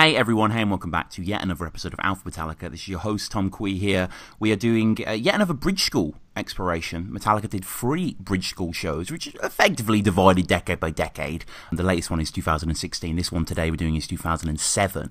Hey everyone, hey and welcome back to yet another episode of Alpha Metallica. This is your host Tom Quee here. We are doing uh, yet another Bridge School exploration. Metallica did three Bridge School shows, which effectively divided decade by decade. And the latest one is 2016. This one today we're doing is 2007.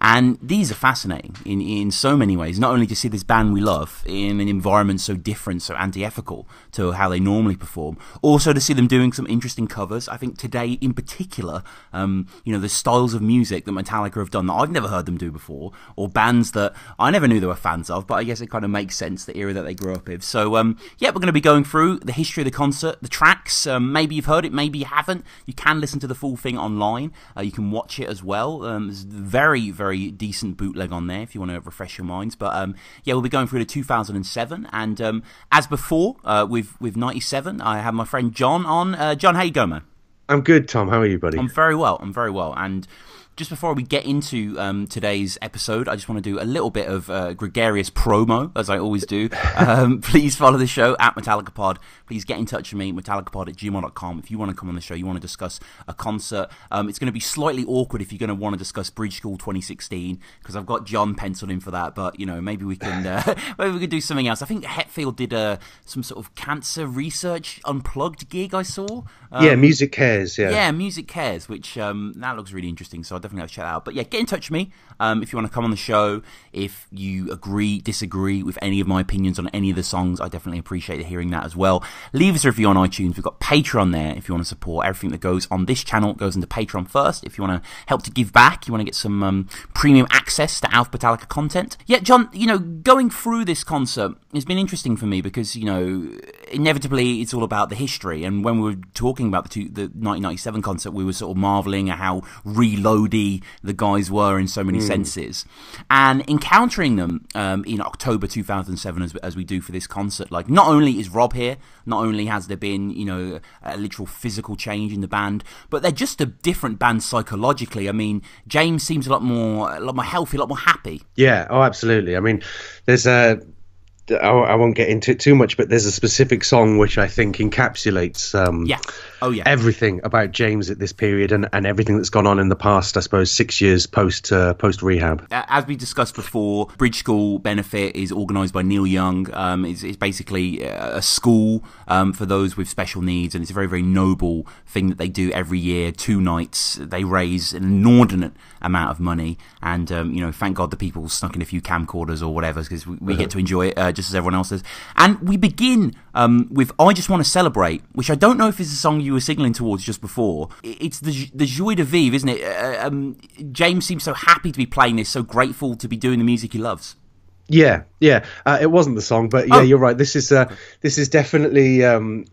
And these are fascinating in, in so many ways. Not only to see this band we love in an environment so different, so anti ethical to how they normally perform, also to see them doing some interesting covers. I think today, in particular, um, you know, the styles of music that Metallica have done that I've never heard them do before, or bands that I never knew they were fans of, but I guess it kind of makes sense, the era that they grew up in. So, um, yeah, we're going to be going through the history of the concert, the tracks. Um, maybe you've heard it, maybe you haven't. You can listen to the full thing online. Uh, you can watch it as well. Um, there's very, very very decent bootleg on there if you want to refresh your minds. But um, yeah, we'll be going through to 2007, and um, as before uh, with with 97, I have my friend John on. Uh, John, how you going, man? I'm good, Tom. How are you, buddy? I'm very well. I'm very well, and just before we get into um, today's episode, I just want to do a little bit of uh, gregarious promo, as I always do. Um, please follow the show at Metallica Pod. Please get in touch with me, metallicapod at gmail.com. If you want to come on the show, you want to discuss a concert. Um, it's going to be slightly awkward if you're going to want to discuss Bridge School 2016, because I've got John penciled in for that, but, you know, maybe we can uh, maybe we could do something else. I think Hetfield did uh, some sort of cancer research unplugged gig I saw. yeah, um, MusiCares, yeah. Yeah, MusiCares, which um, that looks really interesting, so I'll to check that out. But yeah, get in touch with me um, if you want to come on the show. If you agree, disagree with any of my opinions on any of the songs, I definitely appreciate hearing that as well. Leave us a review on iTunes. We've got Patreon there if you want to support everything that goes on this channel goes into Patreon first. If you want to help to give back, you want to get some um, premium access to Alpha Metallica content. Yeah, John, you know, going through this concert has been interesting for me because you know, inevitably it's all about the history. And when we were talking about the, two, the 1997 concert, we were sort of marveling at how reloady the guys were in so many mm. Senses, and encountering them um, in October 2007 as, as we do for this concert. Like, not only is Rob here, not only has there been you know a literal physical change in the band, but they're just a different band psychologically. I mean, James seems a lot more a lot more healthy, a lot more happy. Yeah, oh, absolutely. I mean, there's a I, won't get into it too much, but there's a specific song which I think encapsulates um, yeah. Oh, yeah. everything about James at this period and, and everything that's gone on in the past, I suppose, six years post uh, post rehab. As we discussed before, Bridge School Benefit is organised by Neil Young. Um, it's, it's, basically a school um, for those with special needs, and it's a very, very noble thing that they do every year. Two nights, they raise an inordinate amount of money, and um, you know, thank God the people snuck in a few camcorders or whatever because we, we, get to enjoy it uh, just as everyone else does. And we begin um, with "I Just Want to Celebrate," which I don't know if is a song you were signaling towards just before. It's the the joie de vivre, isn't it? Uh, um, James seems so happy to be playing this, so grateful to be doing the music he loves. Yeah, yeah. Uh, it wasn't the song, but yeah, oh. you're right. This is uh, this is definitely um,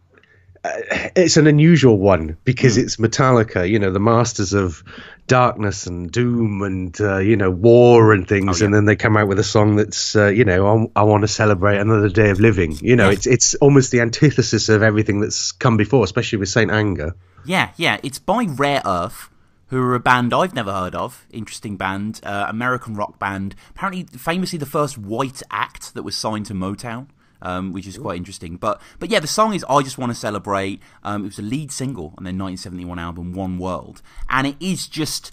it's an unusual one because mm. it's Metallica, you know, the masters of darkness and doom and uh, you know war and things, oh, yeah. and then they come out with a song that's uh, you know I, I want to celebrate another day of living. You know, it's it's almost the antithesis of everything that's come before, especially with Saint Anger. Yeah, yeah, it's by Rare Earth. Who are a band I've never heard of? Interesting band, uh, American rock band. Apparently, famously the first white act that was signed to Motown um, which is quite interesting. But but yeah, the song is "I Just Want to Celebrate." Um, it was a lead single on their 1971 album One World, and it is just.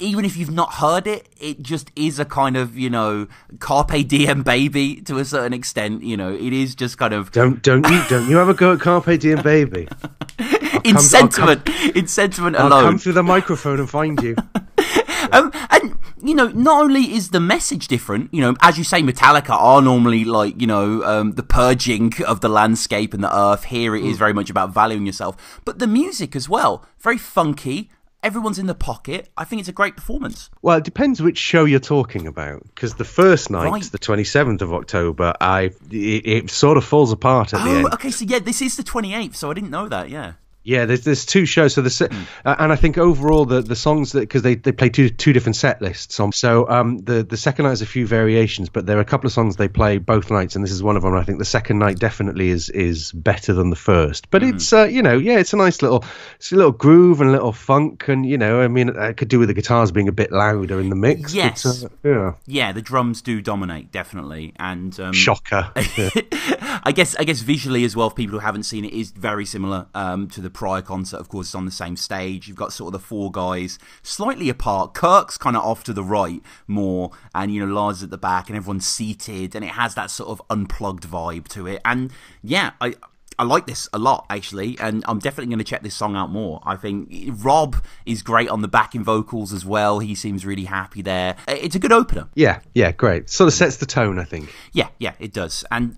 Even if you've not heard it, it just is a kind of you know carpe diem baby to a certain extent. You know, it is just kind of don't don't you don't you ever go at carpe diem baby? in sentiment, come, in sentiment alone. I'll come through the microphone and find you. um, and you know, not only is the message different, you know, as you say, Metallica are normally like you know um, the purging of the landscape and the earth. Here it mm. is very much about valuing yourself, but the music as well, very funky. Everyone's in the pocket. I think it's a great performance. Well, it depends which show you're talking about. Because the first night, right. the 27th of October, I it, it, sort of falls apart at oh, the end. okay. So yeah, this is the 28th. So I didn't know that. Yeah. Yeah, there's there's two shows. So the mm. uh, and I think overall the the songs that because they, they play two two different set lists on. So um the the second night has a few variations, but there are a couple of songs they play both nights, and this is one of them. I think the second night definitely is is better than the first. But mm. it's uh, you know yeah, it's a nice little it's a little groove and a little funk, and you know I mean I could do with the guitars being a bit louder in the mix. Yes, but, uh, yeah, yeah, the drums do dominate definitely, and um, shocker. I guess I guess visually as well, for people who haven't seen it, is very similar um, to the prior concert, of course, is on the same stage. You've got sort of the four guys slightly apart. Kirk's kind of off to the right more, and you know Lars at the back, and everyone's seated, and it has that sort of unplugged vibe to it. And yeah, I I like this a lot actually, and I'm definitely going to check this song out more. I think Rob is great on the backing vocals as well. He seems really happy there. It's a good opener. Yeah, yeah, great. Sort of sets the tone, I think. Yeah, yeah, it does. And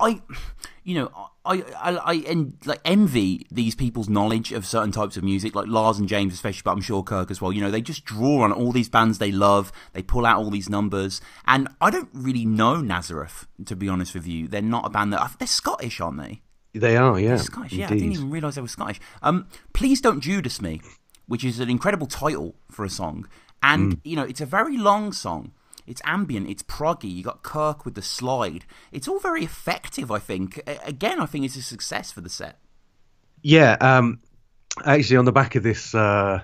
I, you know, I, I, I like envy these people's knowledge of certain types of music, like Lars and James especially, but I'm sure Kirk as well. You know, they just draw on all these bands they love. They pull out all these numbers, and I don't really know Nazareth to be honest with you. They're not a band that they're Scottish, aren't they? They are, yeah. They're Scottish, yeah. Indeed. I didn't even realise they were Scottish. Um, Please Don't Judas Me, which is an incredible title for a song. And, mm. you know, it's a very long song. It's ambient, it's proggy, you got Kirk with the slide. It's all very effective, I think. Again, I think it's a success for the set. Yeah, um, actually, on the back of this. Uh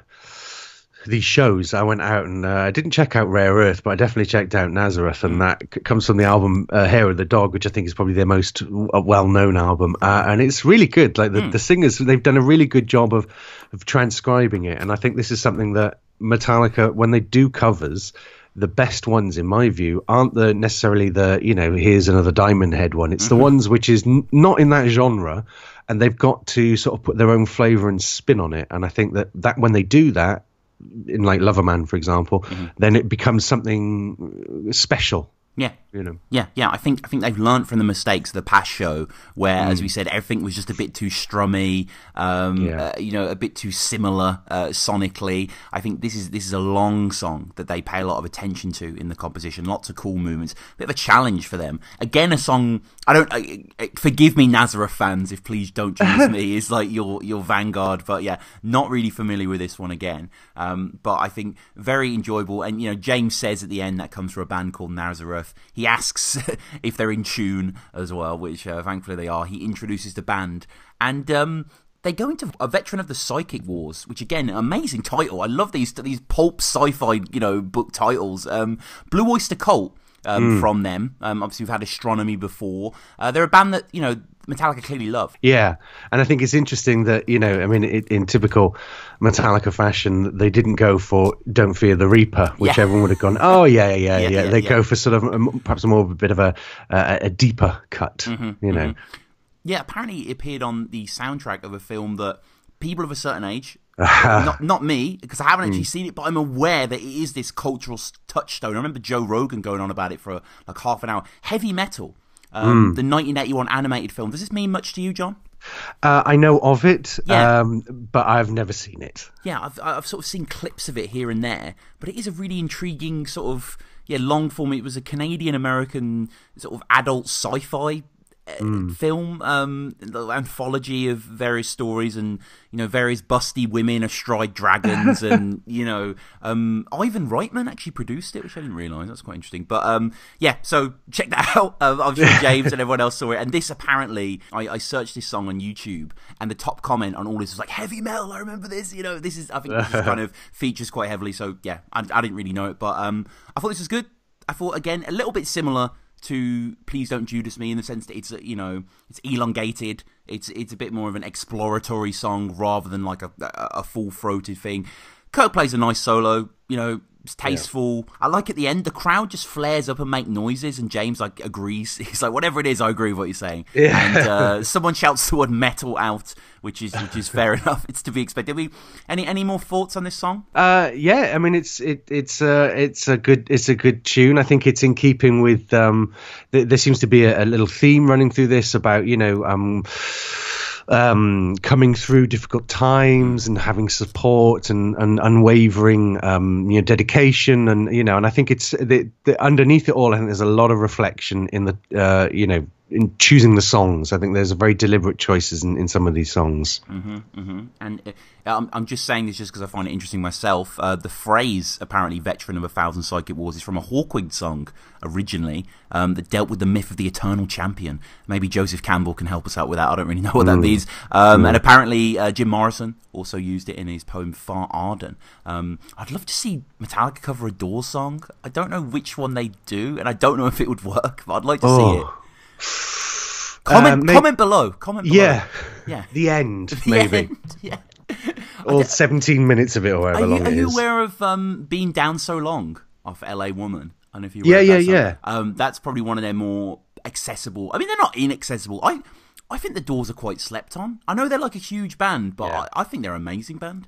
these shows, I went out and uh, I didn't check out Rare Earth, but I definitely checked out Nazareth, and that c- comes from the album uh, Hair of the Dog, which I think is probably their most w- uh, well-known album, uh, and it's really good. Like the, mm. the singers, they've done a really good job of of transcribing it, and I think this is something that Metallica, when they do covers, the best ones in my view aren't the necessarily the you know here's another diamond head one it's mm-hmm. the ones which is n- not in that genre and they've got to sort of put their own flavor and spin on it and i think that that when they do that in like Loverman, for example, mm-hmm. then it becomes something special. Yeah, you know. Yeah, yeah. I think I think they've learned from the mistakes of the past show, where, mm. as we said, everything was just a bit too strummy. Um, yeah. uh, you know, a bit too similar uh, sonically. I think this is this is a long song that they pay a lot of attention to in the composition. Lots of cool movements. A bit of a challenge for them. Again, a song. I don't. Uh, forgive me, Nazareth fans, if Please Don't Judas Me. Is like your your vanguard, but yeah, not really familiar with this one again. Um, but I think very enjoyable. And you know, James says at the end that comes from a band called Nazareth. He asks if they're in tune as well, which uh, thankfully they are. He introduces the band, and um, they go into a veteran of the psychic wars which again amazing title i love these these pulp sci-fi you know book titles um, blue oyster cult um, mm. from them. Um, obviously, we've had astronomy before. Uh, they're a band that you know Metallica clearly love. Yeah, and I think it's interesting that you know, I mean, it, in typical Metallica fashion, they didn't go for "Don't Fear the Reaper," which yeah. everyone would have gone, "Oh yeah, yeah, yeah." yeah, yeah. They go for sort of a, perhaps more of a bit of a a, a deeper cut, mm-hmm, you know. Mm-hmm. Yeah, apparently it appeared on the soundtrack of a film that people of a certain age, not not me, because I haven't actually mm. seen it, but I'm aware that it is this cultural touchstone. I remember Joe Rogan going on about it for like half an hour. Heavy metal um, mm. the 1981 animated film. Does this mean much to you, John? Uh, I know of it, yeah. um, but I've never seen it. Yeah, I've, I've sort of seen clips of it here and there, but it is a really intriguing sort of yeah long form. It was a Canadian American sort of adult sci-fi mm. film um, anthology of various stories and you know various busty women astride dragons and you know um, Ivan Reitman actually produced it, which I didn't realize. That's quite interesting. But um, yeah, so check that out. Uh, I'm sure James and everyone else saw it. And this apparently, I, I, searched this song on YouTube, and the top comment on all this was like heavy metal. I remember this. You know, this is I think this kind of features quite heavily. So yeah, I, I didn't really know it, but um, I thought this was good. I thought again a little bit similar to Please Don't Judas Me in the sense that it's you know it's elongated. It's it's a bit more of an exploratory song rather than like a a full throated thing. Kirk plays a nice solo. You know, it's tasteful. Yeah. I like at the end the crowd just flares up and make noises, and James like agrees. He's like, whatever it is, I agree with what you're saying. Yeah. And uh, someone shouts the word metal out, which is which is fair enough. It's to be expected. We any any more thoughts on this song? Uh, yeah, I mean it's it it's uh it's a good it's a good tune. I think it's in keeping with um. Th- there seems to be a, a little theme running through this about you know um um, coming through difficult times and having support and, and unwavering um, you know dedication and you know and I think it's the, the, underneath it all I think there's a lot of reflection in the uh, you know in choosing the songs. I think there's a very deliberate choices in, in some of these songs. Mm-hmm, mm-hmm. And uh, I'm, I'm just saying this just because I find it interesting myself. Uh, the phrase, apparently, veteran of a thousand psychic wars, is from a Hawkwind song originally um, that dealt with the myth of the eternal champion. Maybe Joseph Campbell can help us out with that. I don't really know what mm. that means. Um, mm. And apparently, uh, Jim Morrison also used it in his poem Far Arden. Um, I'd love to see Metallica cover a Doors song. I don't know which one they do, and I don't know if it would work, but I'd like to oh. see it. Comment, may- comment below. Comment below. Yeah, Yeah. the end The maybe, end, Yeah. or 17 minutes of it, or Are however you, long are you aware of um, being down so long off LA Woman? I don't know if you Yeah, yeah, yeah. Um, that's probably one of their more accessible. I mean, they're not inaccessible. I I think the Doors are quite slept on. I know they're like a huge band, but Yeah. I, I think they're an amazing band.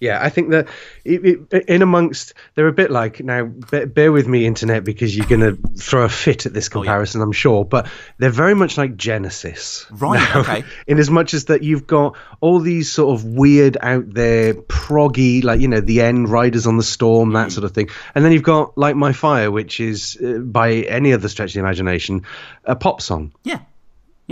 Yeah, I think that it, it, in amongst they're a bit like now. Bear, bear with me, internet, because you're going to throw a fit at this Oh, comparison, I'm sure. But they're very much like Genesis, Right, Now, okay. In as much as that you've got all these sort of weird out there proggy, like you know, the end Riders on the Storm, Mm. that sort of thing, and then you've got like My Fire, which is uh, by any other stretch of the imagination, a pop song Yeah.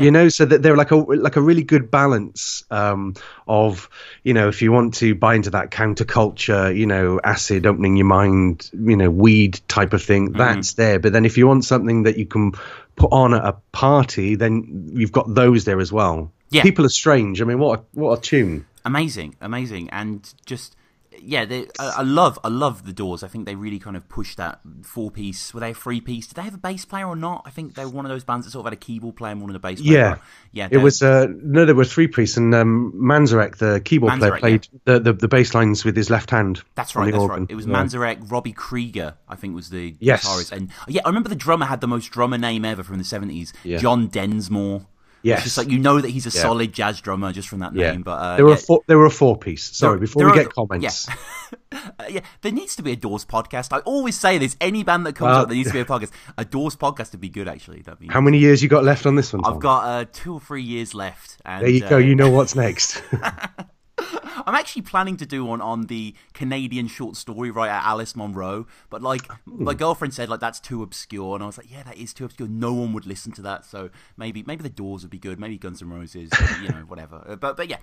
You know so that they're like a like a really good balance um, of you know if you want to buy into that counterculture you know acid opening your mind you know weed type of thing Mm-hmm. that's there. But then if you want something that you can put on at a party then you've got those there as well. Yeah. people are strange. I mean what a, what a tune. Amazing, amazing, and just yeah, they, I, I love I love the Doors. I think they really kind of pushed that four piece. Were they a three piece? Did they have a bass player or not? I think they were one of those bands that sort of had a keyboard player and one of the bass. player. Yeah. yeah. it was uh, no there were three priests and um, manzarek the keyboard player Manzarek, played the, the the bass lines with his left hand That's right. That's organ. right. It was Yeah. Manzarek, Robby Krieger, I think was the Yes. guitarist, and yeah, I remember the drummer had the most drummer name ever from the seventies, Yeah. John Densmore. Yes. It's just like you know that he's a Yeah. solid jazz drummer just from that yeah name. But uh, they were yeah, a four, they were a four piece sorry There- before there we are- get comments Yeah. Uh, yeah, there needs to be a Doors podcast. I always say this: any band that comes Well- up, there needs to be a podcast. A Doors podcast would be good, actually. That'd be. How many years you got left on this one? Tom? I've got uh, two or three years left. And, There you uh, go. You know what's next. I'm actually planning to do one on the Canadian short story writer Alice Munro, but like Hmm. my girlfriend said, like that's too obscure, and I was like, yeah, that is too obscure. No one would listen to that, so maybe maybe the Doors would be good, maybe Guns N' Roses, you know, whatever. Uh, But but yeah,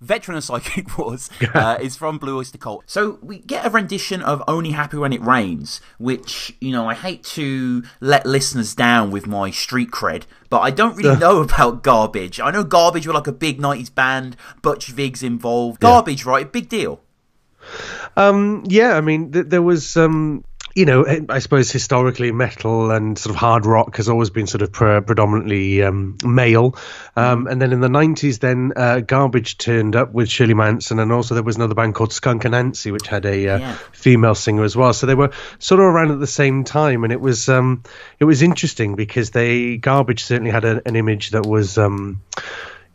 Veteran of Psychic Wars uh, is from Blue Oyster Cult. So we get a rendition of Only Happy When It Rains, which you know I hate to let listeners down with my street cred, but I don't really know about Garbage. I know Garbage were like a big '90s band, Butch Vig's involved. Garbage, right? Big deal. um, yeah, I mean, th- there was, um, you know, I suppose historically metal and sort of hard rock has always been sort of pre- predominantly um, male. Um, and then in the 90s, then uh, Garbage turned up with Shirley Manson, and also there was another band called Skunk Anansie, which had a uh, Yeah. female singer as well. So they were sort of around at the same time, and it was um, it was interesting because they Garbage certainly had a, an image that was.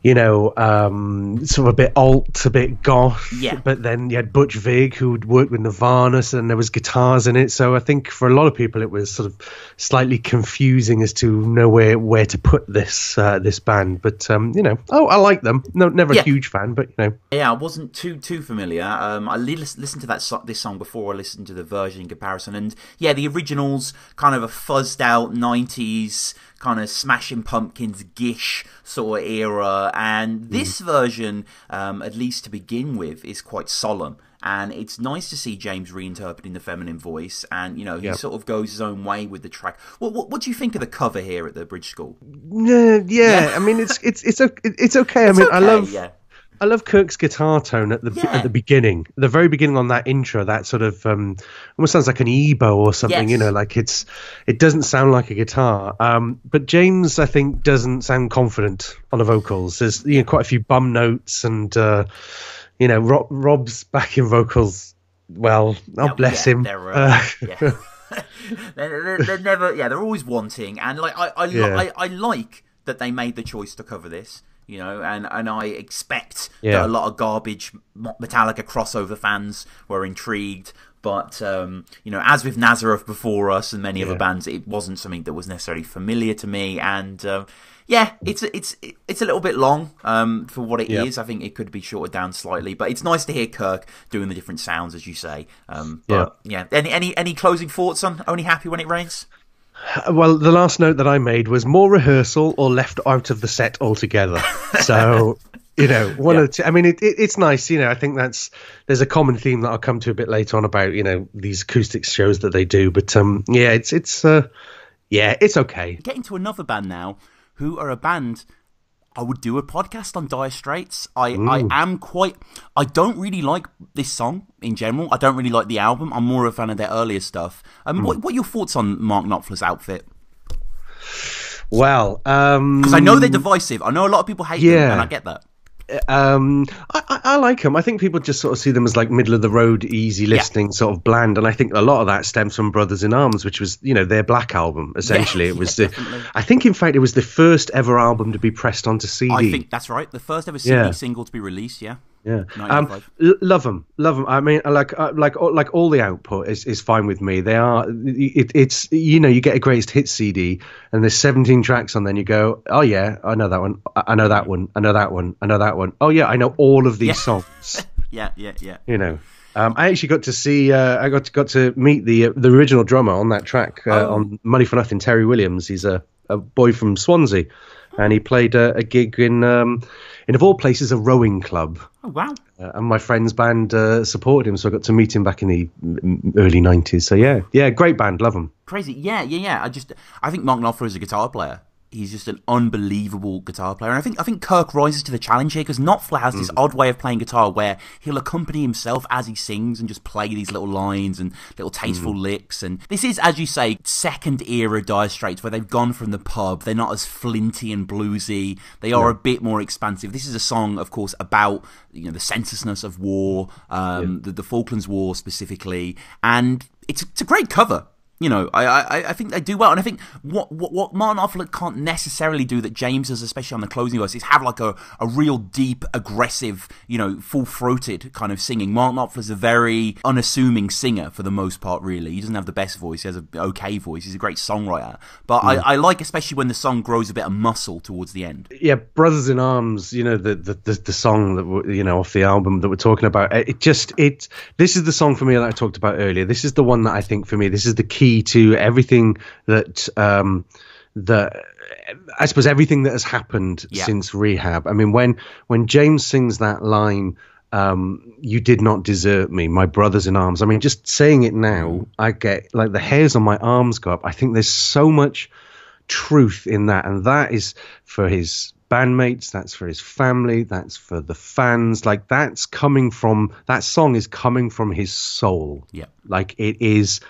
You know, um, sort of a bit alt, a bit goth. Yeah. But then you had Butch Vig, who'd worked with Nirvana, and there was guitars in it. So I think for a lot of people, it was sort of slightly confusing as to know where, where to put this uh, this band. But um, you know, oh, I like them. No, never Yeah. a huge fan, but you know, Yeah, I wasn't too too familiar. Um, I li- listened to that so- this song before I listened to the version in comparison, and yeah, the original's kind of a fuzzed out '90s kind of Smashing Pumpkins gish sort of era, and this version, um, at least to begin with, is quite solemn. And it's nice to see James reinterpreting the feminine voice, and you know he Yep. sort of goes his own way with the track. What, what what do you think of the cover here at the Bridge School? yeah, yeah. I mean, it's it's it's it's okay. I mean, I love. yeah. I love Kirk's guitar tone at the Yeah. at the beginning, the very beginning on that intro. That sort of um, almost sounds like an EBow or something. You know, like it's it doesn't sound like a guitar. Um, but James, I think, doesn't sound confident on the vocals. There's you know quite a few bum notes, and uh, you know Rob, Rob's backing vocals. Well, oh Yeah, bless yeah, him. They're, uh, Uh, yeah. they're, they're, they're never, yeah, they're always wanting, and like I, I. I, I like that they made the choice to cover this, you know, and and I expect Yeah. that a lot of garbage Metallica crossover fans were intrigued. But um, you know, as with Nazareth before us and many other bands, it wasn't something that was necessarily familiar to me. And um, yeah, it's a- it's it's a little bit long um, for what it is. Yeah. I think it could be shorted down slightly, but it's nice to hear Kirk doing the different sounds, as you say. Um, but yeah, any any any closing thoughts on Only Happy When It Rains? Well, the last note that I made was more rehearsal or left out of the set altogether. So, you know, one Yeah. of the two, I mean, it, it, it's nice. You know, I think that's there's a common theme that I'll come to a bit later on about you know these acoustic shows that they do. But um, yeah, it's it's uh, yeah, it's okay. Getting to another band now, who are a band. I would do a podcast on Dire Straits. I, I am quite. I don't really like this song in general. I don't really like the album. I'm more of a fan of their earlier stuff. Um, what, what are your thoughts on Mark Knopfler's outfit? Well, um, because I know they're divisive. I know a lot of people hate them, and I get that. Um, I, I, I like them. I think people just sort of see them as like middle of the road, easy listening, sort of bland. And I think a lot of that stems from Brothers in Arms, which was you know their Black album. Essentially, it was yeah, the. definitely. I think in fact it was the first ever album to be pressed onto CD. I think that's right. The first ever CD Yeah. single to be released. Yeah. Yeah, um, love them, love them. I mean, like, like, like all the output is, is fine with me. They are, it, it's, you know, you get a greatest hit CD, and there's 17 tracks on. Then you go, oh yeah, I know that one, I I know that one, I know that one, I know that one. Oh yeah, I know all of these Yeah. songs. Yeah, yeah, yeah. you know, um, I actually got to see, uh, I got to, got to meet the uh, the original drummer on that track uh, Oh. on Money for Nothing, Terry Williams. He's a, a boy from Swansea, and he played a, a gig in, um, in of all places, a rowing club. Oh wow. Uh, and my friend's band uh, supported him, so I got to meet him back in the early '90s. So yeah, yeah, great band, love them. Crazy. Yeah, yeah, yeah. I just I think Mark Knopfler is a guitar player. He's just an unbelievable guitar player, and I think I think Kirk rises to the challenge here because Knopfler has this odd way of playing guitar where he'll accompany himself as he sings and just play these little lines and little tasteful licks. And this is, as you say, second era Dire Straits where they've gone from the pub. They're not as flinty and bluesy. They are a bit more expansive. This is a song, of course, about you know the senselessness of war, um, the, the Falklands War specifically, and it's it's a great cover. You know, I, I I think they do well, and I think what what, what Martin Knopfler can't necessarily do that James does, especially on the closing verse, is have like a, a real deep, aggressive, you know, full throated kind of singing. Martin Knopfler's a very unassuming singer for the most part. Really, he doesn't have the best voice. He has an okay voice. He's a great songwriter, but I, I like especially when the song grows a bit of muscle towards the end. Yeah, Brothers in Arms. You know the the, the, the song that you know off the album that we're talking about. It just it. This is the song for me that I talked about earlier. This is the one that I think for me. This is the key to everything that um that I suppose everything that has happened Yeah. since rehab. I mean, when when James sings that line, um, "You did not desert me, my brothers in arms." I mean, just saying it now, I get like the hairs on my arms go up. I think there's so much truth in that, and that is for his bandmates. That's for his family. That's for the fans. Like that's coming from that song is coming from his soul. Yeah. Like it is,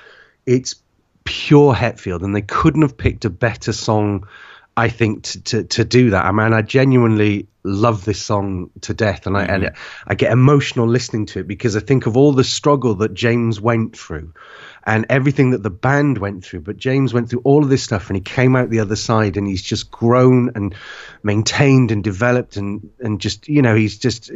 it's pure Hetfield, and they couldn't have picked a better song, I think, to to, to do that. I mean, I genuinely love this song to death, and I mm-hmm. and I get emotional listening to it because I think of all the struggle that James went through. And everything that the band went through, but James went through all of this stuff, and he came out the other side, and he's just grown and maintained and developed, and and just you know he's just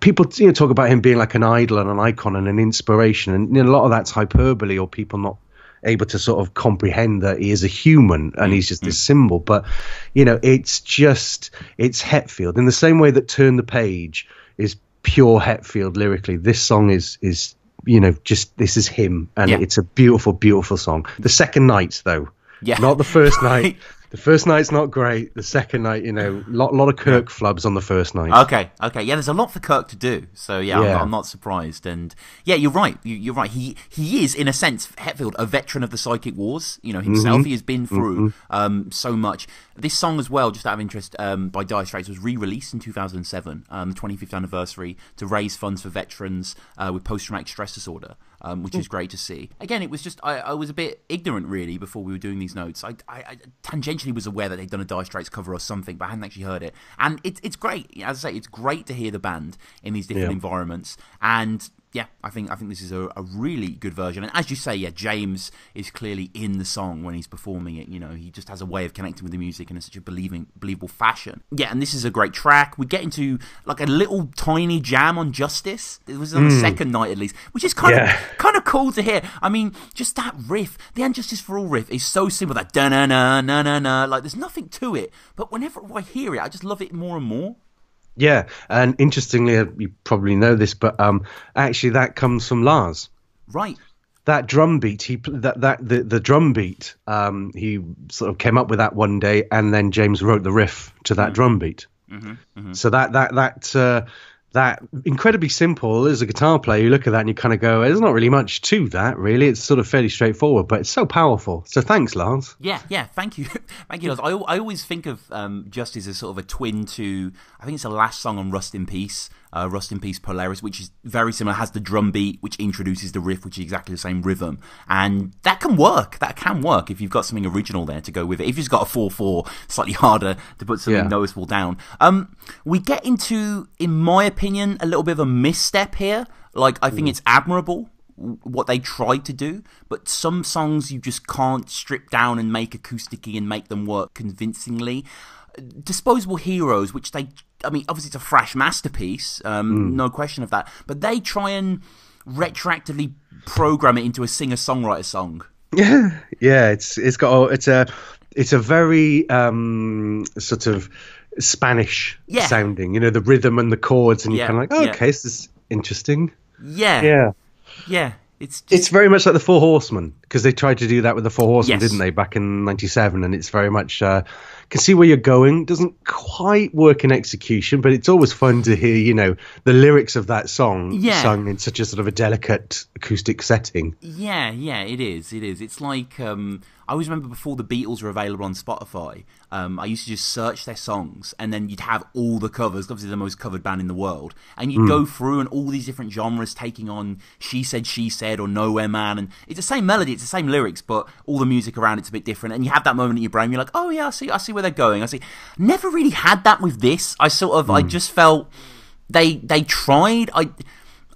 people you know talk about him being like an idol and an icon and an inspiration, and you know, a lot of that's hyperbole or people not able to sort of comprehend that he is a human and he's just this mm. symbol. But you know, it's just it's Hetfield in the same way that Turn the Page is pure Hetfield lyrically. This song is is you know just this is him and Yeah. it's a beautiful beautiful song. The second night though, Yeah. not the first night. The first night's not great. The second night, you know, lot lot of Kirk flubs on the first night. Okay, okay, yeah. There's a lot for Kirk to do, so yeah, I'm, not, I'm not surprised. And yeah, you're right. You, you're right. He he is, in a sense, Hetfield, a veteran of the psychic wars. You know himself. He has been through um, so much. This song as well, just out of interest, um, by Dire Straits, was re-released in 2007, um, the 25th anniversary, to raise funds for veterans uh, with post-traumatic stress disorder. Um, which is great to see. Again, it was just I, I was a bit ignorant really before we were doing these notes. I, I, I tangentially was aware that they'd done a Dire Straits cover or something, but I hadn't actually heard it. And it's it's great. As I say, it's great to hear the band in these different Yeah. environments. And yeah, I think I think this is a, a really good version. And as you say, yeah, James is clearly in the song when he's performing it. You know, he just has a way of connecting with the music in a, such a believing, believable fashion. Yeah, and this is a great track. We get into like a little tiny jam on Justice. It was on the hmm. second night at least, which is kind Yeah. of kind of cool to hear. I mean, just that riff, the Unjustice for All riff is so simple. That da na na na na na. Like there's nothing to it, but whenever I hear it, I just love it more and more. Yeah, and interestingly, uh, you probably know this, but um, actually that comes from Lars. Right. That drum beat, he that that the, the drum beat, um, he sort of came up with that one day, and then James wrote the riff to that drum beat. So that that that uh, that incredibly simple as a guitar player, you look at that and you kind of go, "There's not really much to that, really. It's sort of fairly straightforward, but it's so powerful." So thanks, Lars. Yeah, yeah. Thank you, thank you. Loz. I, I always think of um, Justice as sort of a twin to. I think it's the last song on Rust in Peace. Uh, Rust in Peace Polaris, which is very similar, has the drum beat, which introduces the riff, which is exactly the same rhythm. And that can work. That can work if you've got something original there to go with it. If you've got a 4 4, slightly harder to put something Yeah. noticeable down. Um, we get into, in my opinion, a little bit of a misstep here. Like, I think it's admirable what they tried to do, but some songs you just can't strip down and make acousticy and make them work convincingly. Disposable Heroes, which they, I mean, obviously it's a fresh masterpiece, um, no question of that, but they try and retroactively program it into a singer songwriter song. Yeah, yeah. It's it's got a, it's a it's a very um, sort of Spanish Yeah. sounding. You know, the rhythm and the chords, and Yeah, you're kind of like, oh, yeah. okay, this is interesting. Yeah, Yeah, yeah. It's just, it's very much like the Four Horsemen because they tried to do that with the Four Horsemen, Yes. didn't they, back in '97? And it's very much uh, can see where you're going. Doesn't quite work in execution, but it's always fun to hear, you know, the lyrics of that song Yeah. sung in such a sort of a delicate acoustic setting. Yeah, yeah, it is. It is. It's like um, I always remember before the Beatles were available on Spotify. Um, I used to just search their songs, and then you'd have all the covers. Obviously, the most covered band in the world, and you'd go through and all these different genres taking on "She Said, She Said" or "Nowhere Man," and it's the same melody, it's the same lyrics, but all the music around it's a bit different. And you have that moment in your brain, you're like, "Oh yeah, I see, I see where they're going." I see. Never really had that with this. I sort of, I just felt they they tried. I.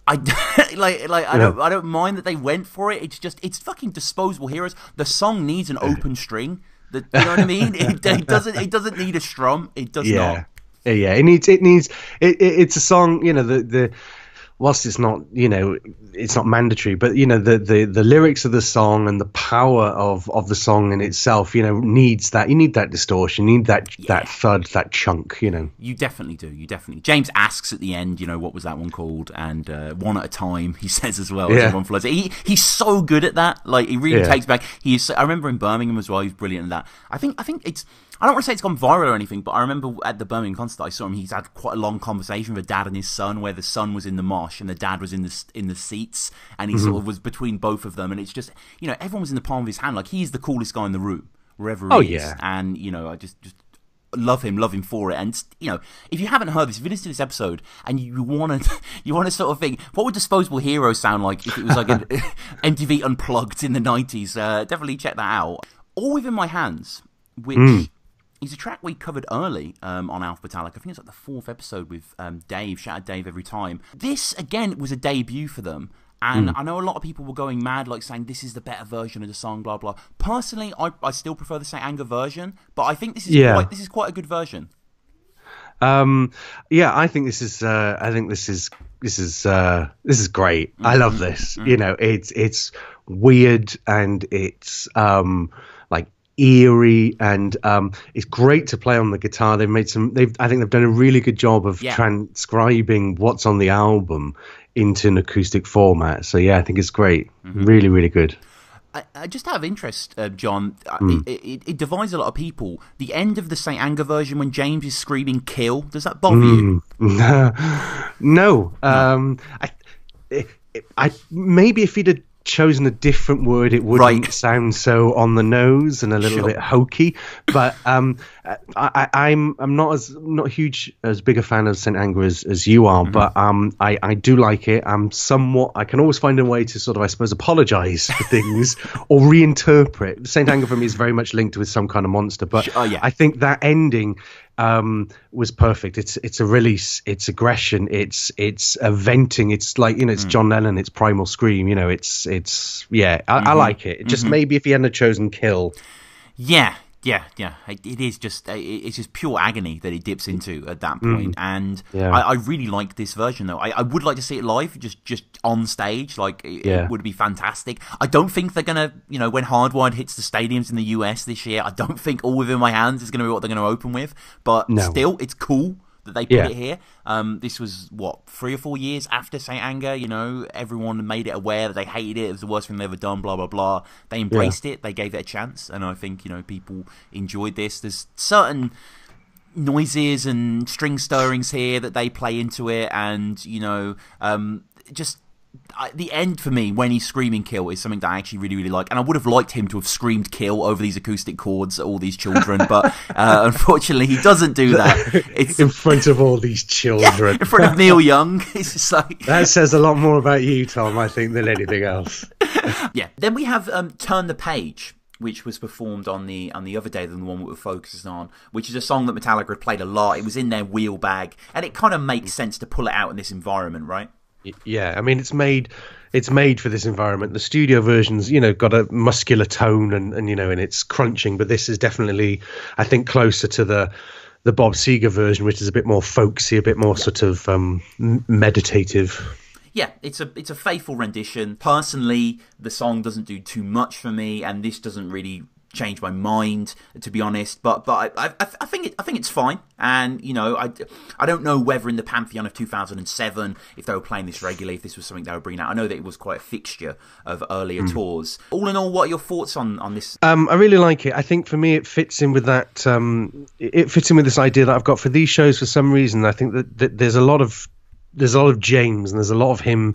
I like like I don't I don't mind that they went for it. It's just it's fucking disposable heroes. The song needs an open string. The, you know what I mean? It, it doesn't it doesn't need a strum. It does yeah. not. Yeah, yeah. It needs it needs it, it it's a song, you know, the the whilst it's not, you know, it's not mandatory, but you know, the the the lyrics of the song and the power of of the song in itself, you know, needs that you need that distortion, you need that that thud, that chunk, you know. You definitely do. You definitely. James asks at the end, you know, what was that one called? And uh, one at a time, he says as well. Yeah. everyone flows. He he's so good at that. Like he really Yeah. takes back. He's. I remember in Birmingham as well. He's brilliant at that. I think. I think it's. I don't want to say it's gone viral or anything, but I remember at the Birmingham concert I saw him. He's had quite a long conversation with a dad and his son, where the son was in the mosh and the dad was in the in the seats, and he Mm-hmm. sort of was between both of them. And it's just, you know, everyone was in the palm of his hand. Like he's the coolest guy in the room, wherever he Oh, is. yeah. And you know, I just just love him, love him for it. And you know, if you haven't heard this, if you listen to this episode and you want to, you want to sort of think, what would Disposable Heroes sound like if it was like an MTV Unplugged in the nineties? Uh, definitely check that out. All within my hands, which. Hmm. Is a track we covered early um, on Alpha Metallic. I think it's like the fourth episode with um, Dave. Shout out Dave every time. This again was a debut for them, and Hmm. I know a lot of people were going mad, like saying this is the better version of the song. Blah blah. Personally, I, I still prefer the Saint Anger version, but I think this is Yeah. quite, this is quite a good version. Um, yeah, I think this is. Uh, I think this is. This is. Uh, this is great. I love this. You know, it's it's weird and it's um eerie and um it's great to play on the guitar. They've made some. They've. I think they've done a really good job of Yeah. transcribing what's on the album into an acoustic format. So yeah, I think it's great. Really, really good. I, I just out of interest, uh, John, Hmm. it, it, it divides a lot of people. The end of the Saint Anger version when James is screaming "kill," does that bother Hmm. you? no. Um, I, I, I maybe if he'd have chosen a different word, it wouldn't Right. sound so on the nose and a little Sure. bit hokey. But um, I, I, I'm I'm not as not huge as big a fan of Saint Anger as, as you are, Mm-hmm. but um, I, I do like it. I'm somewhat. I can always find a way to sort of I suppose apologize for things or reinterpret. Saint Anger for me is very much linked with some kind of monster, but Sure, oh, yeah. I think that ending um, was perfect. It's it's a release, it's aggression, it's it's a venting. It's like you know, Mm. it's John Lennon, it's primal scream. You know, it's it's yeah, I, Mm-hmm. I like it. It Just maybe if he hadn't chosen kill, Yeah, yeah, yeah. It, it is just it- it's just pure agony that it dips into at that point. and Mm. Yeah. I, I really like this version though. I, I would like to see it live, just just on stage. Like it, Yeah. it would be fantastic. I don't think they're gonna, you know, when Hardwired hits the stadiums in the US this year, I don't think All Within My Hands is gonna be what they're gonna open with. But No. still, it's cool that they put Yeah. it here. Um, this was what three or four years after Saint Anger. You know, everyone made it aware that they hated it. It was the worst thing they ever done. Blah blah blah. They embraced it. They gave it a chance, and I think you know people enjoyed this. There's certain noises and string stirrings here that they play into it, and you know, um, just I, the end for me when he's screaming kill is something that I actually really really like, and I would have liked him to have screamed kill over these acoustic chords at all these children, but uh, unfortunately he doesn't do that. It's in front of all these children, yeah, in front of Neil Young. It's just like that says a lot more about you, Tom. I think than anything else. yeah. Then we have um, turn the page which was performed on the on the other day than the one we were focusing on, which is a song that Metallica had played a lot. It was in their wheel bag, and it kind of makes sense to pull it out in this environment, right? Yeah, I mean it's made it's made for this environment. The studio versions, you know, got a muscular tone and, and you know, and it's crunching, but this is definitely, I think, closer to the the Bob Seger version, which is a bit more folksy, a bit more sort of um, meditative. Yeah, it's a it's a faithful rendition. Personally, the song doesn't do too much for me, and this doesn't really change my mind to be honest but but I, I, I think it, I think it's fine. And you know I, I don't know whether in the pantheon of 2007 if they were playing this regularly if this was something they were bringing out. I know that it was quite a fixture of earlier mm. tours. All in all what are your thoughts on on this? Um, I really like it. I think for me it fits in with that um, it fits in with this idea that I've got for these shows for some reason. I think that, that there's a lot of there's a lot of James and there's a lot of him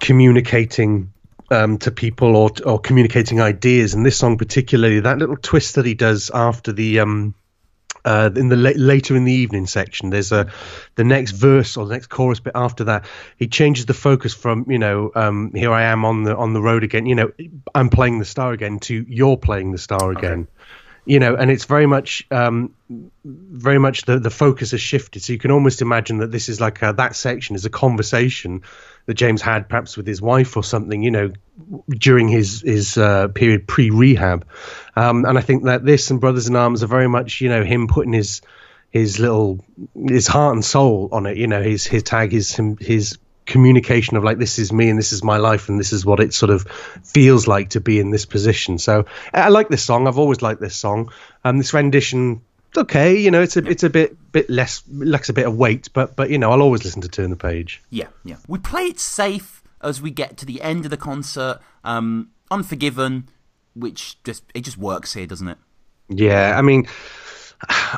communicating um, to people or or communicating ideas. And this song particularly, that little twist that he does after the um, uh, in the la- later in the evening section, there's a the next verse or the next chorus bit after that. He changes the focus from you know um, here I am on the on the road again. You know I'm playing the star again to you're playing the star again. Okay you know, and it's very much, um, very much the the focus has shifted. So you can almost imagine that this is like a, that section is a conversation that James had perhaps with his wife or something, you know, during his his uh, period pre rehab. Um, and I think that this and Brothers in Arms are very much, you know, him putting his his little his heart and soul on it. You know, his his tag, his his communication of like this is me and this is my life and this is what it sort of feels like to be in this position. So I like this song. I've always liked this song. Um, this rendition, okay, you know, it's a it's a bit bit less lacks a bit of weight, but but you know, I'll always listen to Turn the Page. Yeah, yeah. We play it safe as we get to the end of the concert. Um, Unforgiven, which just it just works here, doesn't it? Yeah, I mean.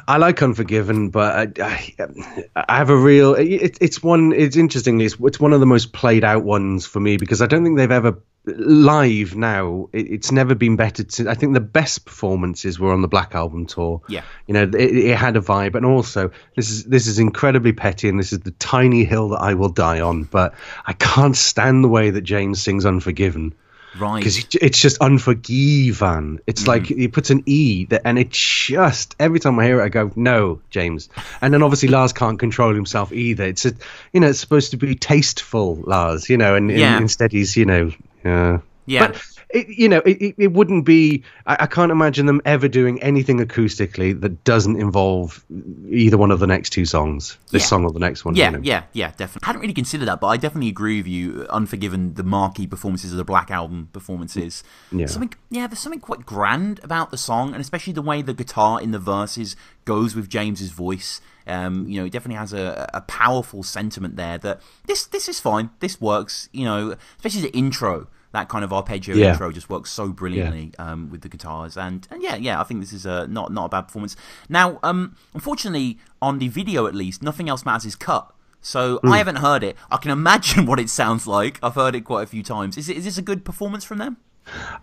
I like Unforgiven, but I, I, I have a real. It, it's one. It's interestingly, it's, it's one of the most played out ones for me because I don't think they've ever live now. It, it's never been better. To, I think the best performances were on the Black Album tour. Yeah, you know, it, it had a vibe, and also this is this is incredibly petty, and this is the tiny hill that I will die on. But I can't stand the way that James sings Unforgiven. Right. Because it's just unforgiven. It's mm. like he puts an E that, and it just every time I hear it, I go, "No, James." And then obviously Lars can't control himself either. It's a, you know, it's supposed to be tasteful, Lars. You know, and, yeah. and instead he's, you know, uh, yeah. But it, you know, it, it wouldn't be. I, I, can't imagine them ever doing anything acoustically that doesn't involve either one of the next two songs, this yeah. song or the next one. Yeah, you know? yeah, yeah, definitely. I hadn't really considered that, but I definitely agree with you. Unforgiven, the marquee performances of the Black Album performances. Yeah, something. Yeah, there's something quite grand about the song, and especially the way the guitar in the verses goes with James's voice. Um, you know, it definitely has a, a powerful sentiment there that this this is fine. This works. You know, especially the intro that kind of arpeggio yeah. intro just works so brilliantly yeah. um, with the guitars, and, and yeah, yeah, I think this is a not not a bad performance. Now, um, unfortunately, on the video at least, nothing else matters is cut. So mm. I haven't heard it. I can imagine what it sounds like. I've heard it quite a few times. Is it is this a good performance from them?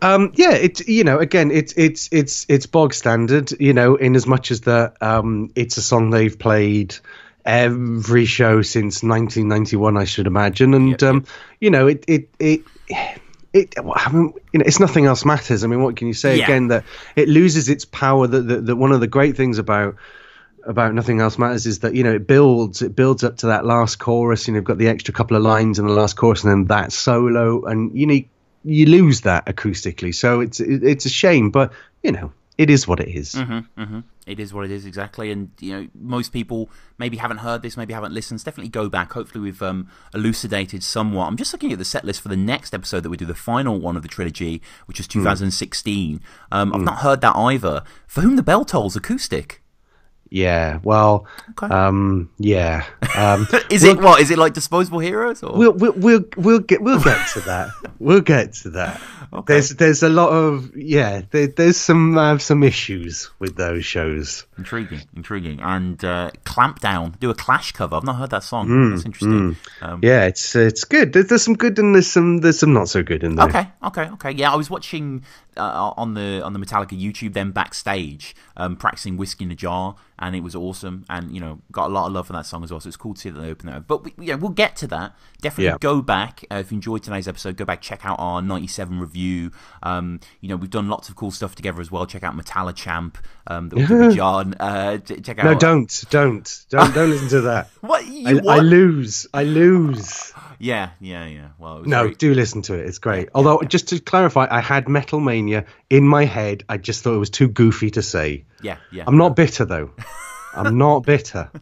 Um, yeah, it's you know again it's it's it's it's bog standard. You know, in as much as that um, it's a song they've played every show since 1991, I should imagine, and yep, um, you know it it it it I mean, you know, it's nothing else matters. I mean, what can you say yeah. again? That it loses its power. That, that that one of the great things about about nothing else matters is that you know it builds it builds up to that last chorus. You know, you've got the extra couple of lines in the last chorus, and then that solo, and you know you lose that acoustically. So it's it's a shame, but you know it is what it is. Mm-hmm, mm-hmm. It is what it is exactly, and you know most people maybe haven't heard this, maybe haven't listened. So definitely go back. Hopefully we've um, elucidated somewhat. I'm just looking at the set list for the next episode that we do, the final one of the trilogy, which is 2016. Mm. Um, I've mm. not heard that either. For whom the bell tolls, acoustic. Yeah, well, Okay. um, yeah. Um, Is it what? Is it like Disposable Heroes? Or? we'll, we'll we'll we'll get we'll get to that. We'll get to that. Okay. There's there's a lot of yeah. There, there's some I have some issues with those shows. Intriguing, intriguing. And uh, Clamp Down, do a Clash cover. I've not heard that song. Mm, That's interesting. Um, Yeah, it's it's good. There's, there's some good and there's some there's some not so good in there. Okay, okay, okay. Yeah, I was watching uh, on the on the Metallica YouTube then backstage um, practicing "Whiskey in a Jar," and it was awesome. And you know, got a lot of love for that song as well. So it's cool to see that they open that. Up. But we, yeah, we'll get to that. Definitely Yeah. go back uh, if you enjoyed today's episode. Go back, check out our '97 review. Um, you know, we've done lots of cool stuff together as well. Check out Metallica Champ um, that we did John. Uh, check out No, don't, don't, don't, don't listen to that. what I, you I lose. I lose. Yeah, yeah, yeah. Well, No, do listen to it. It's great. Although, just to clarify, I had Metal Mania in my head. I just thought it was too goofy to say. yeah, yeah. I'm not bitter though. I'm not bitter.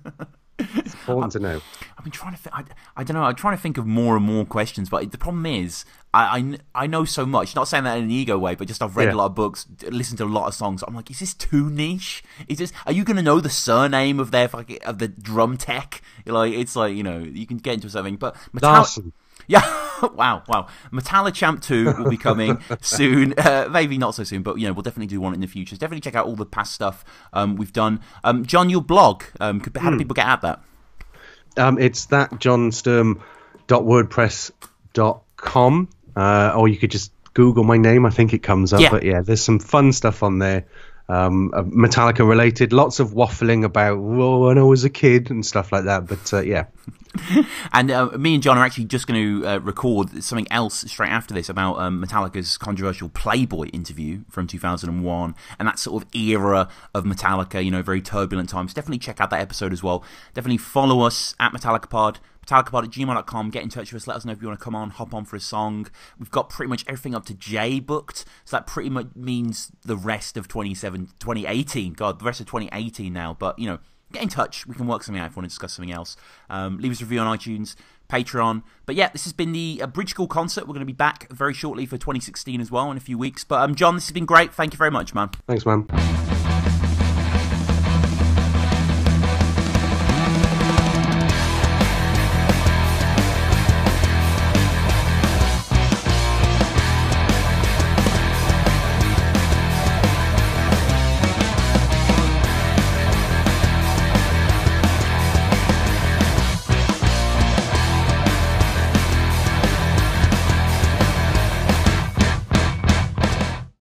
It's important to know. I've been trying to. Th- I, I don't know. I'm trying to think of more and more questions, but the problem is, I, I, I know so much. Not saying that in an ego way, but just I've read Yeah. a lot of books, listened to a lot of songs. I'm like, is this too niche? Is this? Are you going to know the surname of their fucking of the drum tech? Like, it's like you know, you can get into something, but Metal- yeah, wow, wow. Metallica Champ 2 will be coming soon. Uh, maybe not so soon, but you know, we'll definitely do one in the future. So definitely check out all the past stuff um, we've done. Um, John, your blog, um, could, how do people get at that? Um, it's that johnsturm.wordpress.com, uh, or you could just Google my name. I think it comes up. Yeah. But yeah, there's some fun stuff on there. Um, uh, Metallica related, lots of waffling about well, when I was a kid and stuff like that. But uh, yeah, And uh, me and John are actually just going to uh, record something else straight after this about um, Metallica's controversial Playboy interview from 2001 and that sort of era of Metallica, you know, very turbulent times. Definitely check out that episode as well. Definitely follow us at MetallicaPod. MetallicaPod at gmail.com. Get in touch with us. Let us know if you want to come on, hop on for a song. We've got pretty much everything up to J booked. So that pretty much means the rest of 27, 2018. God, the rest of 2018 now. But, you know, get in touch. We can work something out if you want to discuss something else. Um, leave us a review on iTunes, Patreon. But yeah, this has been the uh, Bridge School concert. We're going to be back very shortly for 2016 as well in a few weeks. But um, John, this has been great. Thank you very much, man. thanks, man.